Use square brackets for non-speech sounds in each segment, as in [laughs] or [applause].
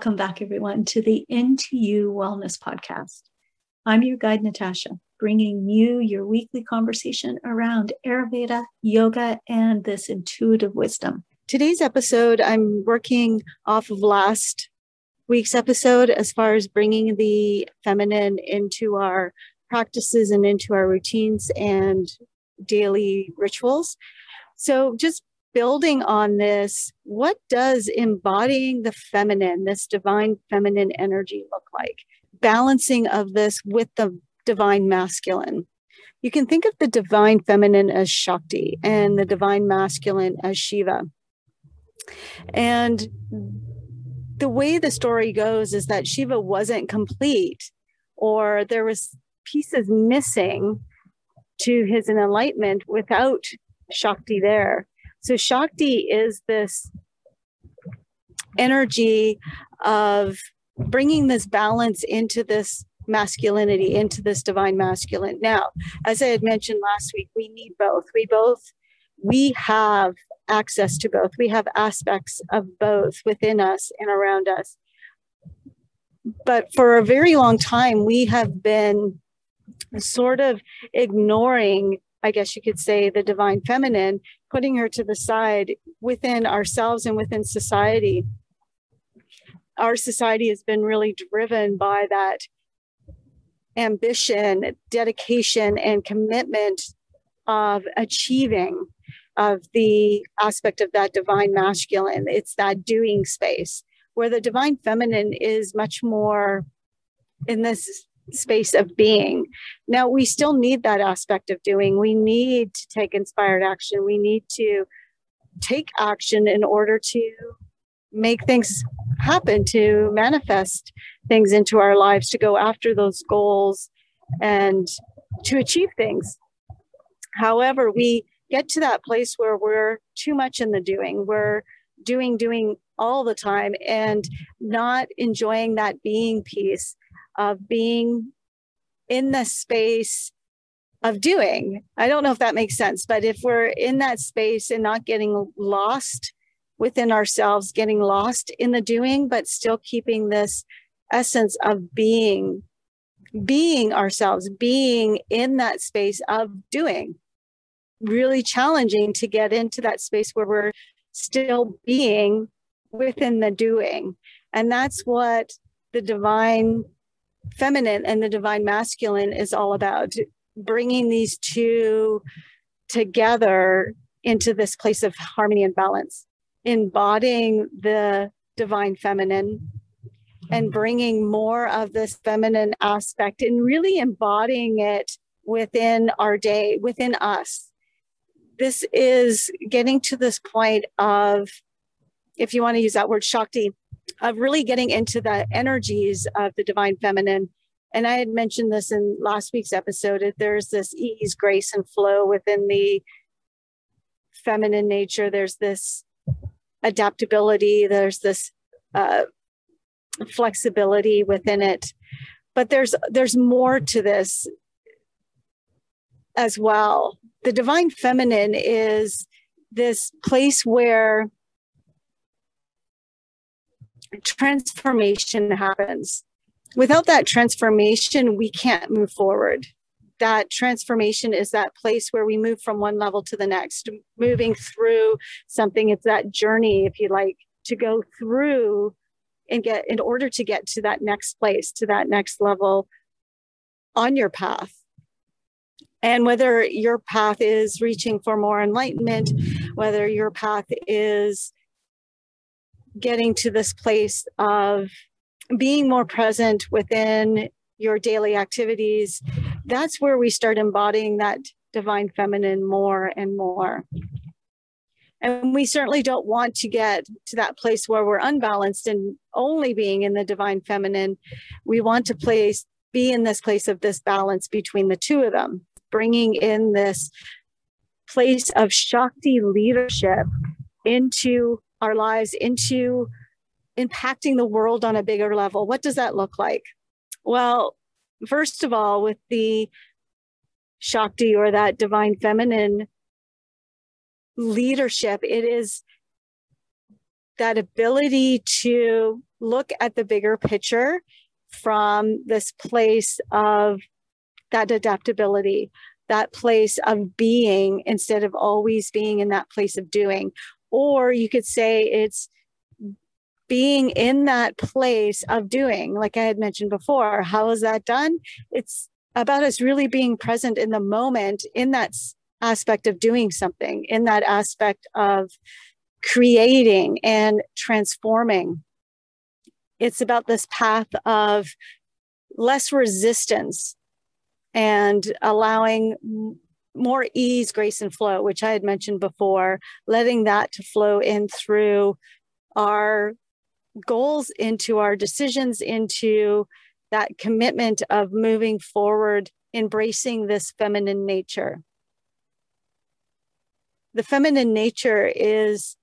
Welcome back, everyone, to the You Wellness Podcast. I'm your guide, Natasha, bringing you your weekly conversation around Ayurveda, yoga, and this intuitive wisdom. Today's episode, I'm working off of last week's episode as far as bringing the feminine into our practices and into our routines and daily rituals. So, just building on this, what does embodying the feminine, this divine feminine energy look like? Balancing of this with the divine masculine. You can think of the divine feminine as Shakti and the divine masculine as Shiva. And the way the story goes is that Shiva wasn't complete or there was pieces missing to his enlightenment without Shakti there. So Shakti is this energy of bringing this balance into this masculinity, into this divine masculine. Now, as I had mentioned last week, we need both. We both, we have access to both. We have aspects of both within us and around us. But for a very long time, we have been sort of ignoring I guess you could say, the divine feminine, putting her to the side within ourselves and within society. Our society has been really driven by that ambition, dedication, and commitment of achieving of the aspect of that divine masculine. It's that doing space where the divine feminine is much more in this space of being. Now, we still need that aspect of doing. We need to take inspired action. We need to take action in order to make things happen, to manifest things into our lives, to go after those goals and to achieve things. However, we get to that place where we're too much in the doing. We're doing, doing all the time and not enjoying that being piece of being in the space of doing. I don't know if that makes sense, but if we're in that space and not getting lost within ourselves, getting lost in the doing, but still keeping this essence of being, being ourselves, being in that space of doing. Really challenging to get into that space where we're still being within the doing. And that's what the divine feminine and the divine masculine is all about bringing these two together into this place of harmony and balance, embodying the divine feminine and bringing more of this feminine aspect and really embodying it within our day, within us. This is getting to this point of, if you want to use that word, Shakti, of really getting into the energies of the divine feminine. And I had mentioned this in last week's episode. There's this ease, grace, and flow within the feminine nature. There's this adaptability. There's this uh, flexibility within it. But there's there's more to this as well. The divine feminine is this place where transformation happens. Without that transformation, we can't move forward. That transformation is that place where we move from one level to the next, moving through something. It's that journey, if you like, to go through and get in order to get to that next place, to that next level on your path. And whether your path is reaching for more enlightenment, whether your path is getting to this place of being more present within your daily activities, that's where we start embodying that divine feminine more and more. And we certainly don't want to get to that place where we're unbalanced and only being in the divine feminine. We want to place be in this place of this balance between the two of them, bringing in this place of Shakti leadership into our lives into impacting the world on a bigger level. What does that look like? Well, first of all, with the Shakti or that divine feminine leadership, it is that ability to look at the bigger picture from this place of that adaptability, that place of being instead of always being in that place of doing. Or you could say it's being in that place of doing, like I had mentioned before. How is that done? It's about us really being present in the moment in that aspect of doing something, in that aspect of creating and transforming. It's about this path of less resistance and allowing more ease, grace, and flow, which I had mentioned before, letting that to flow in through our goals, into our decisions, into that commitment of moving forward, embracing this feminine nature. The feminine nature is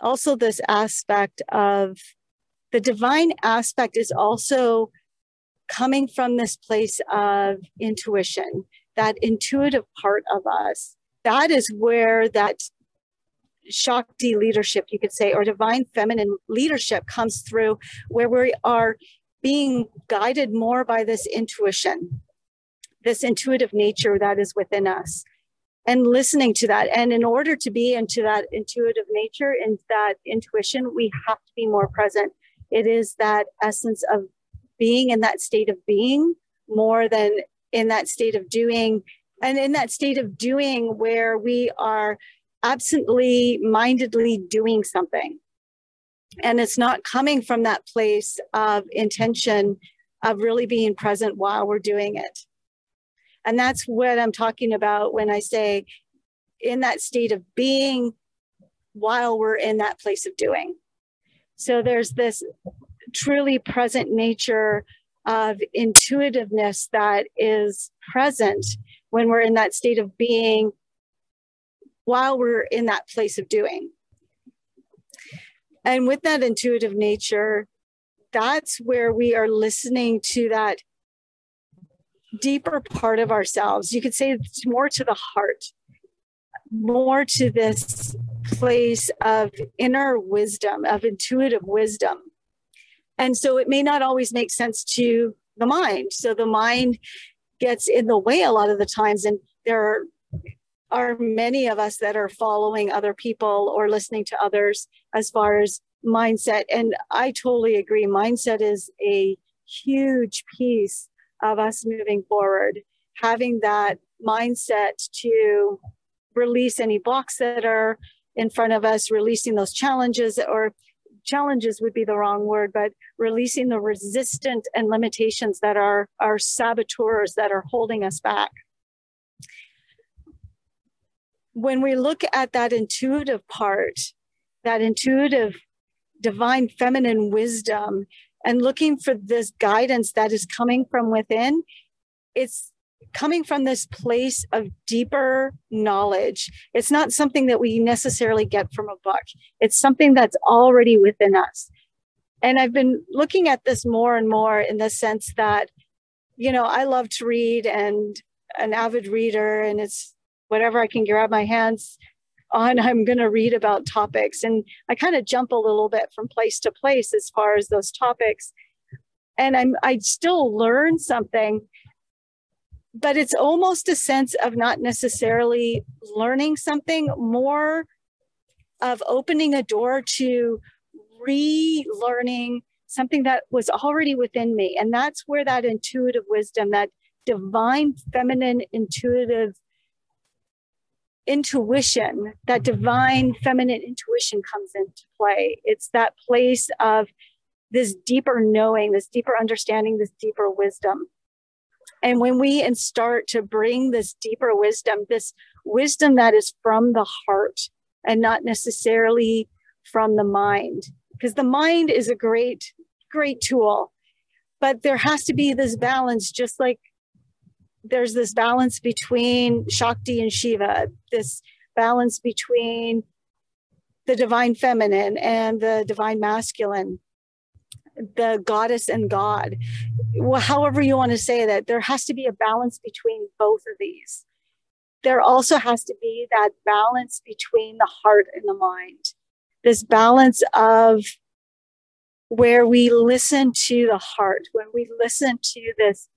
also this aspect of the divine aspect is also coming from this place of intuition, that intuitive part of us. That is where that Shakti leadership, you could say, or divine feminine leadership comes through, where we are being guided more by this intuition, this intuitive nature that is within us, and listening to that. And in order to be into that intuitive nature and that intuition, we have to be more present. It is that essence of being in that state of being more than in that state of doing. And in that state of doing where we are absently mindedly doing something. And it's not coming from that place of intention of really being present while we're doing it. And that's what I'm talking about when I say in that state of being while we're in that place of doing. So there's this truly present nature of intuitiveness that is present when we're in that state of being while we're in that place of doing. And with that intuitive nature, that's where we are listening to that deeper part of ourselves. You could say it's more to the heart, more to this place of inner wisdom, of intuitive wisdom. And so it may not always make sense to the mind. So the mind gets in the way a lot of the times. And there are, are many of us that are following other people or listening to others as far as mindset. And I totally agree. Mindset is a huge piece of us moving forward, having that mindset to release any blocks that are in front of us, releasing those challenges, or challenges would be the wrong word, but releasing the resistant and limitations that are our saboteurs that are holding us back. When we look at that intuitive part, that intuitive divine feminine wisdom and looking for this guidance that is coming from within, it's coming from this place of deeper knowledge. It's not something that we necessarily get from a book, it's something that's already within us. And I've been looking at this more and more in the sense that, you know, I love to read and an avid reader, and it's whatever I can grab my hands on [laughs] I'm going to read about topics. And I kind of jump a little bit from place to place as far as those topics. And I'm I still learn something, but it's almost a sense of not necessarily learning something, more of opening a door to relearning something that was already within me. And that's where that intuitive wisdom, that divine feminine intuitive intuition, that divine feminine intuition comes into play. It's that place of this deeper knowing, this deeper understanding, this deeper wisdom. And when we start to bring this deeper wisdom, this wisdom that is from the heart and not necessarily from the mind, because the mind is a great, great tool, but there has to be this balance, just like there's this balance between Shakti and Shiva, this balance between the divine feminine and the divine masculine, the goddess and God. Well, however, you want to say that, there has to be a balance between both of these. There also has to be that balance between the heart and the mind. this balance of where we listen to the heart, when we listen to this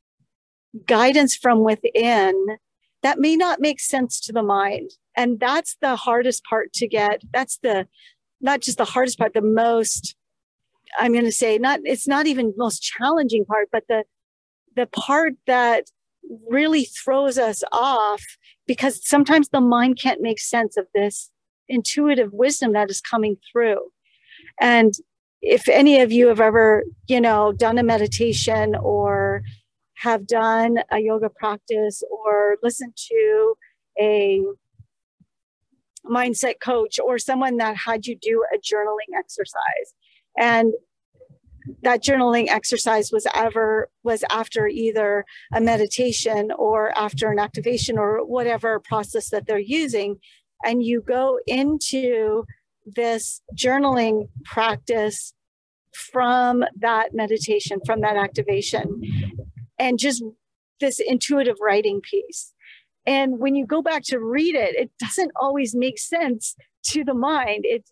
guidance from within that may not make sense to the mind. And that's the hardest part to get. That's the not just the hardest part, the most, I'm going to say, not, it's not even the most challenging part, but the, the part that really throws us off because sometimes the mind can't make sense of this intuitive wisdom that is coming through. And if any of you have ever, you know, done a meditation or have done a yoga practice or listened to a mindset coach or someone that had you do a journaling exercise and that journaling exercise was ever was after either a meditation or after an activation or whatever process that they're using and you go into this journaling practice from that meditation, from that activation, and just this intuitive writing piece. And when you go back to read it, it doesn't always make sense to the mind. It's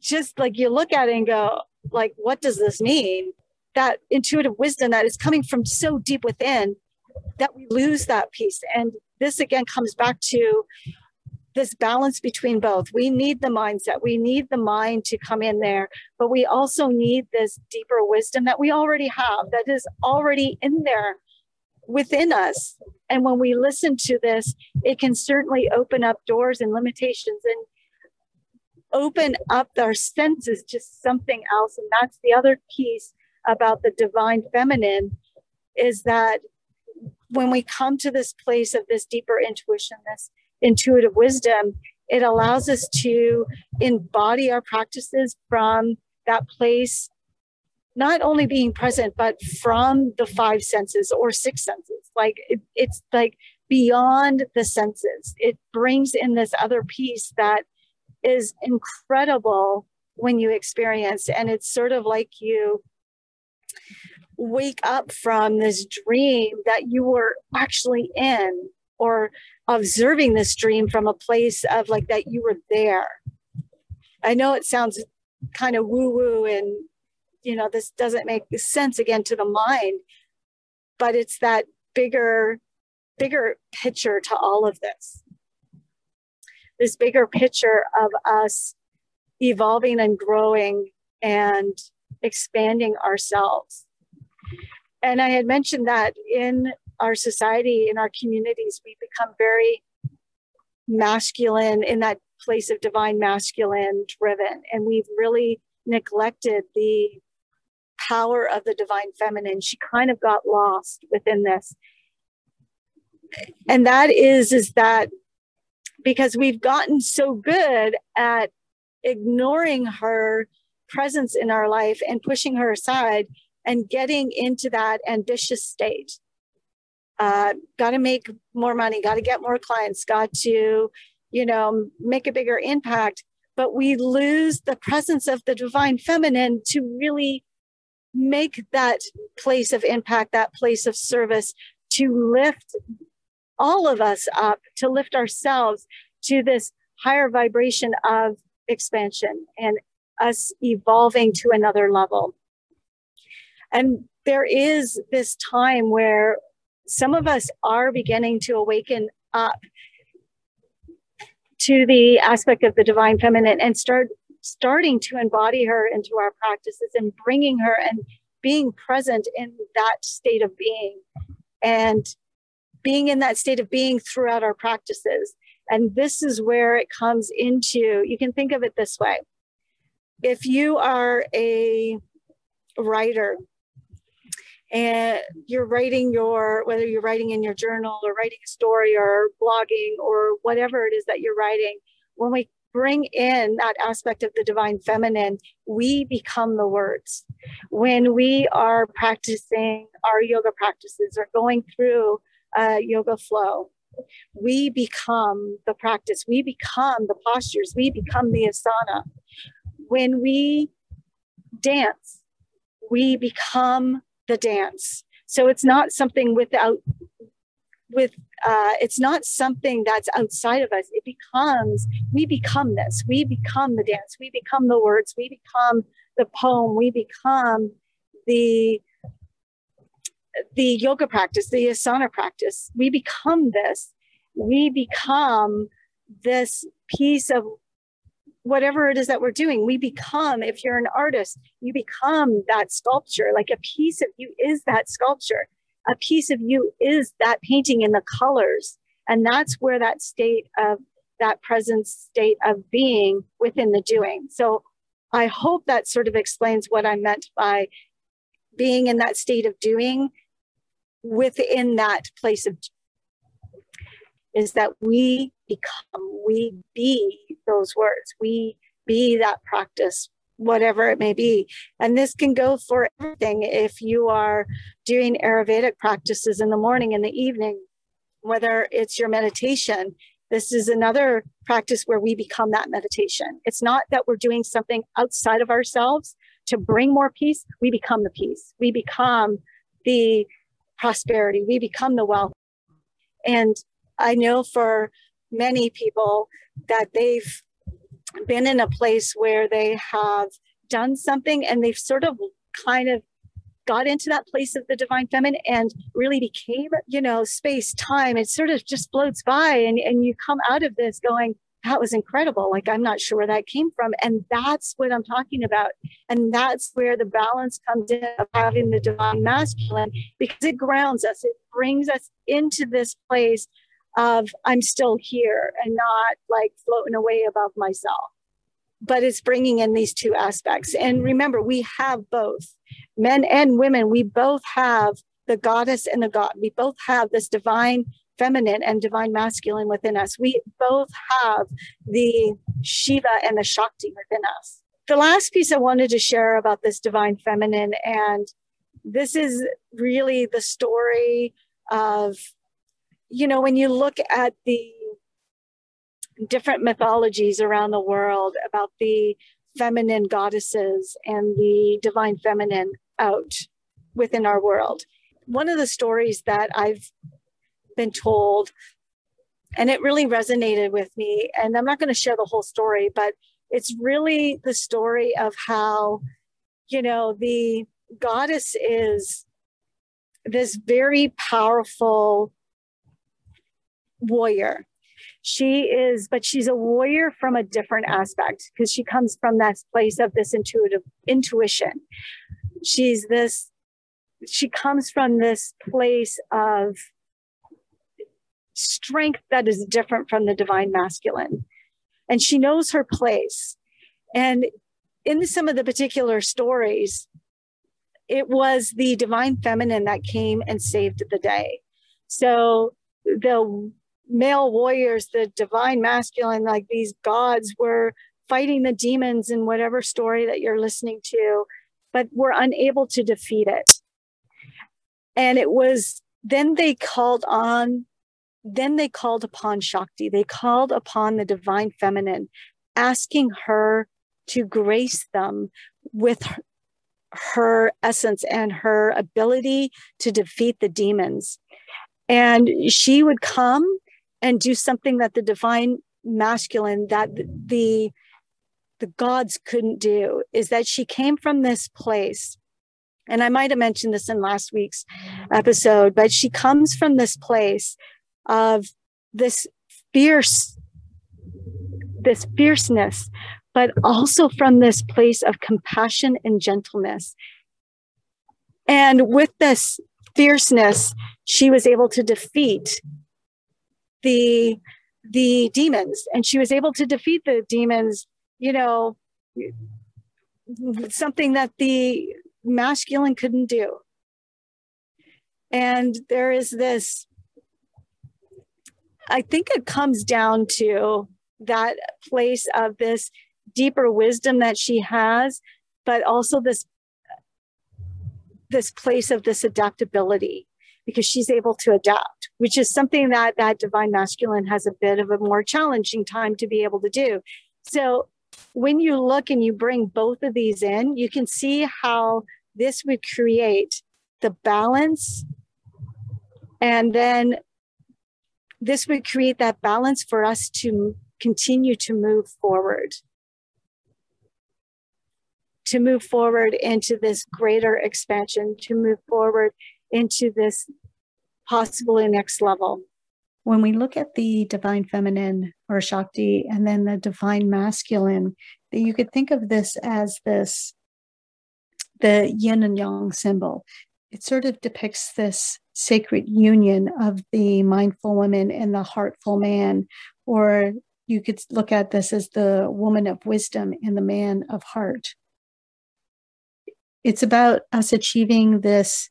just like you look at it and go, like, what does this mean? That intuitive wisdom that is coming from so deep within that we lose that piece. And this again comes back to this balance between both. We need the mindset, we need the mind to come in there, but we also need this deeper wisdom that we already have, that is already in there within us. And when we listen to this, it can certainly open up doors and limitations and open up our senses to something else. And that's the other piece about the divine feminine is that when we come to this place of this deeper intuition, this intuitive wisdom, it allows us to embody our practices from that place, not only being present, but from the five senses or six senses. Like it, it's like beyond the senses. It brings in this other piece that is incredible when you experience. And it's sort of like you wake up from this dream that you were actually in or observing this dream from a place of like that you were there. I know it sounds kind of woo woo and you know this doesn't make sense again to the mind, but it's that bigger bigger picture to all of this. This bigger picture of us evolving and growing and expanding ourselves. And I had mentioned that in our society, in our communities, we become very masculine in that place of divine masculine driven. And we've really neglected the power of the divine feminine. She kind of got lost within this. And that is, is that because we've gotten so good at ignoring her presence in our life and pushing her aside and getting into that ambitious state uh, got to make more money, got to get more clients, got to, you know, make a bigger impact. But we lose the presence of the divine feminine to really make that place of impact, that place of service, to lift all of us up, to lift ourselves to this higher vibration of expansion and us evolving to another level. And there is this time where some of us are beginning to awaken up to the aspect of the divine feminine and start starting to embody her into our practices and bringing her and being present in that state of being and being in that state of being throughout our practices. And this is where it comes into, you can think of it this way. If you are a writer and you're writing your whether you're writing in your journal or writing a story or blogging or whatever it is that you're writing when we bring in that aspect of the divine feminine we become the words when we are practicing our yoga practices or going through a yoga flow. We become the practice. We become the postures. We become the asana. When we dance we become the dance. So it's not something without with uh, it's not something that's outside of us. It becomes we become this. We become the dance. We become the words. We become the poem. We become the the yoga practice the asana practice we become this. We become this piece of whatever it is that we're doing. We become if you're an artist you become that sculpture. Like a piece of you is that sculpture. A piece of you is that painting in the colors. And that's where that state of that present state of being within the doing. So I hope that sort of explains what I meant by being in that state of doing within that place of is that we become, we be those words, we be that practice, whatever it may be. And this can go for everything. If you are doing Ayurvedic practices in the morning and the evening, whether it's your meditation, this is another practice where we become that meditation. It's not that we're doing something outside of ourselves to bring more peace. We become the peace. We become the prosperity. We become the wealth. And I know for many people that they've been in a place where they have done something and they've sort of kind of got into that place of the divine feminine and really became, you know, space, time. It sort of just floats by and, and you come out of this going, that was incredible. Like, I'm not sure where that came from. And that's what I'm talking about. And that's where the balance comes in of having the divine masculine because it grounds us, it brings us into this place of I'm still here and not like floating away above myself. But it's bringing in these two aspects. And remember, we have both men and women. We both have the goddess and the god. We both have this divine feminine and divine masculine within us. We both have the Shiva and the Shakti within us. The last piece I wanted to share about this divine feminine, and this is really the story of you know, when you look at the different mythologies around the world about the feminine goddesses and the divine feminine out within our world, one of the stories that I've been told, and it really resonated with me, and I'm not going to share the whole story, but it's really the story of how, you know, the goddess is this very powerful warrior. She is, but she's a warrior from a different aspect because she comes from that place of this intuitive intuition. She's this, she comes from this place of strength that is different from the divine masculine. And she knows her place. And in some of the particular stories, it was the divine feminine that came and saved the day. So the male warriors, the divine masculine, like these gods were fighting the demons in whatever story that you're listening to, but were unable to defeat it. And it was then they called on, then they called upon Shakti. They called upon the divine feminine, asking her to grace them with her, her essence and her ability to defeat the demons. And she would come and do something that the divine masculine that the the gods couldn't do is that she came from this place and i might have mentioned this in last week's episode but she comes from this place of this fierce this fierceness but also from this place of compassion and gentleness. And with this fierceness she was able to defeat the the demons. And she was able to defeat the demons you know something that the masculine couldn't do. And there is this i think it comes down to that place of this deeper wisdom that she has but also this this place of this adaptability because she's able to adapt, which is something that that divine masculine has a bit of a more challenging time to be able to do. So when you look and you bring both of these in, you can see how this would create the balance and then this would create that balance for us to continue to move forward to move forward into this greater expansion, to move forward into this possibly next level. When we look at the divine feminine or Shakti and then the divine masculine, you could think of this as this the yin and yang symbol. It sort of depicts this sacred union of the mindful woman and the heartful man, or you could look at this as the woman of wisdom and the man of heart. It's about us achieving this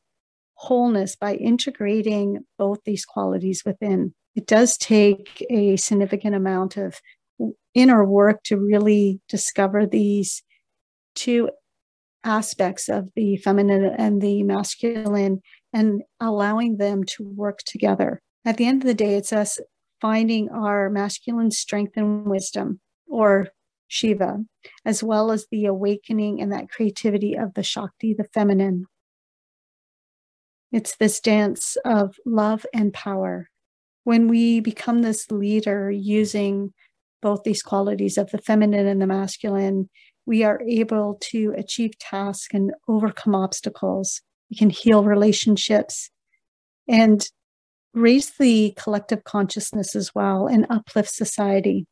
wholeness by integrating both these qualities within. It does take a significant amount of inner work to really discover these two aspects of the feminine and the masculine and allowing them to work together. At the end of the day, it's us finding our masculine strength and wisdom, or Shiva, as well as the awakening and that creativity of the Shakti, the feminine. It's this dance of love and power. When we become this leader using both these qualities of the feminine and the masculine, we are able to achieve tasks and overcome obstacles. We can heal relationships and raise the collective consciousness as well and uplift society.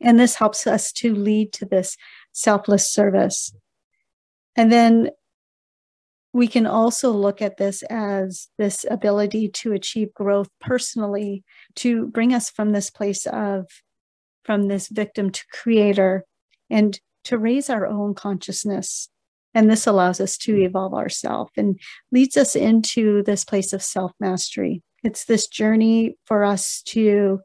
And this helps us to lead to this selfless service. And then we can also look at this as this ability to achieve growth personally, to bring us from this place of, from this victim to creator, and to raise our own consciousness. And this allows us to evolve ourselves and leads us into this place of self mastery. It's this journey for us to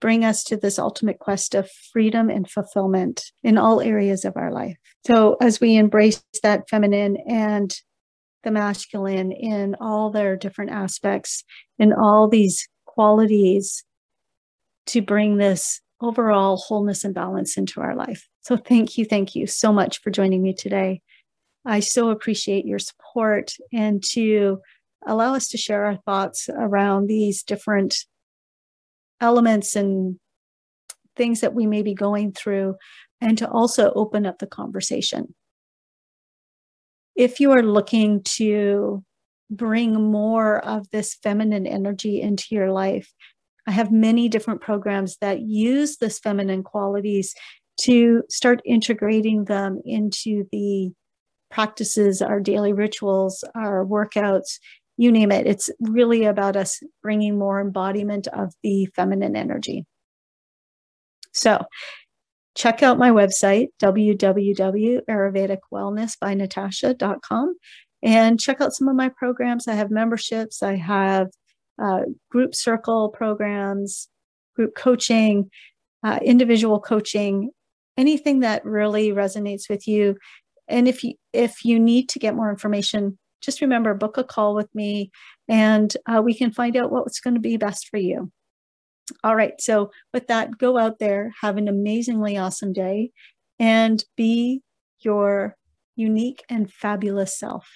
bring us to this ultimate quest of freedom and fulfillment in all areas of our life. So, as we embrace that feminine and the masculine in all their different aspects, in all these qualities to bring this overall wholeness and balance into our life. So, thank you, thank you so much for joining me today. I so appreciate your support and to allow us to share our thoughts around these different elements and things that we may be going through, and to also open up the conversation. If you are looking to bring more of this feminine energy into your life, I have many different programs that use this feminine qualities to start integrating them into the practices, our daily rituals, our workouts, you name it. It's really about us bringing more embodiment of the feminine energy. So, check out my website, www.ayurvedicwellnessbynatasha.com, and check out some of my programs. I have memberships, I have uh, group circle programs, group coaching, uh, individual coaching, anything that really resonates with you. And if you if you need to get more information, just remember book a call with me and uh, we can find out what's going to be best for you. All right. So, with that, go out there, have an amazingly awesome day, and be your unique and fabulous self.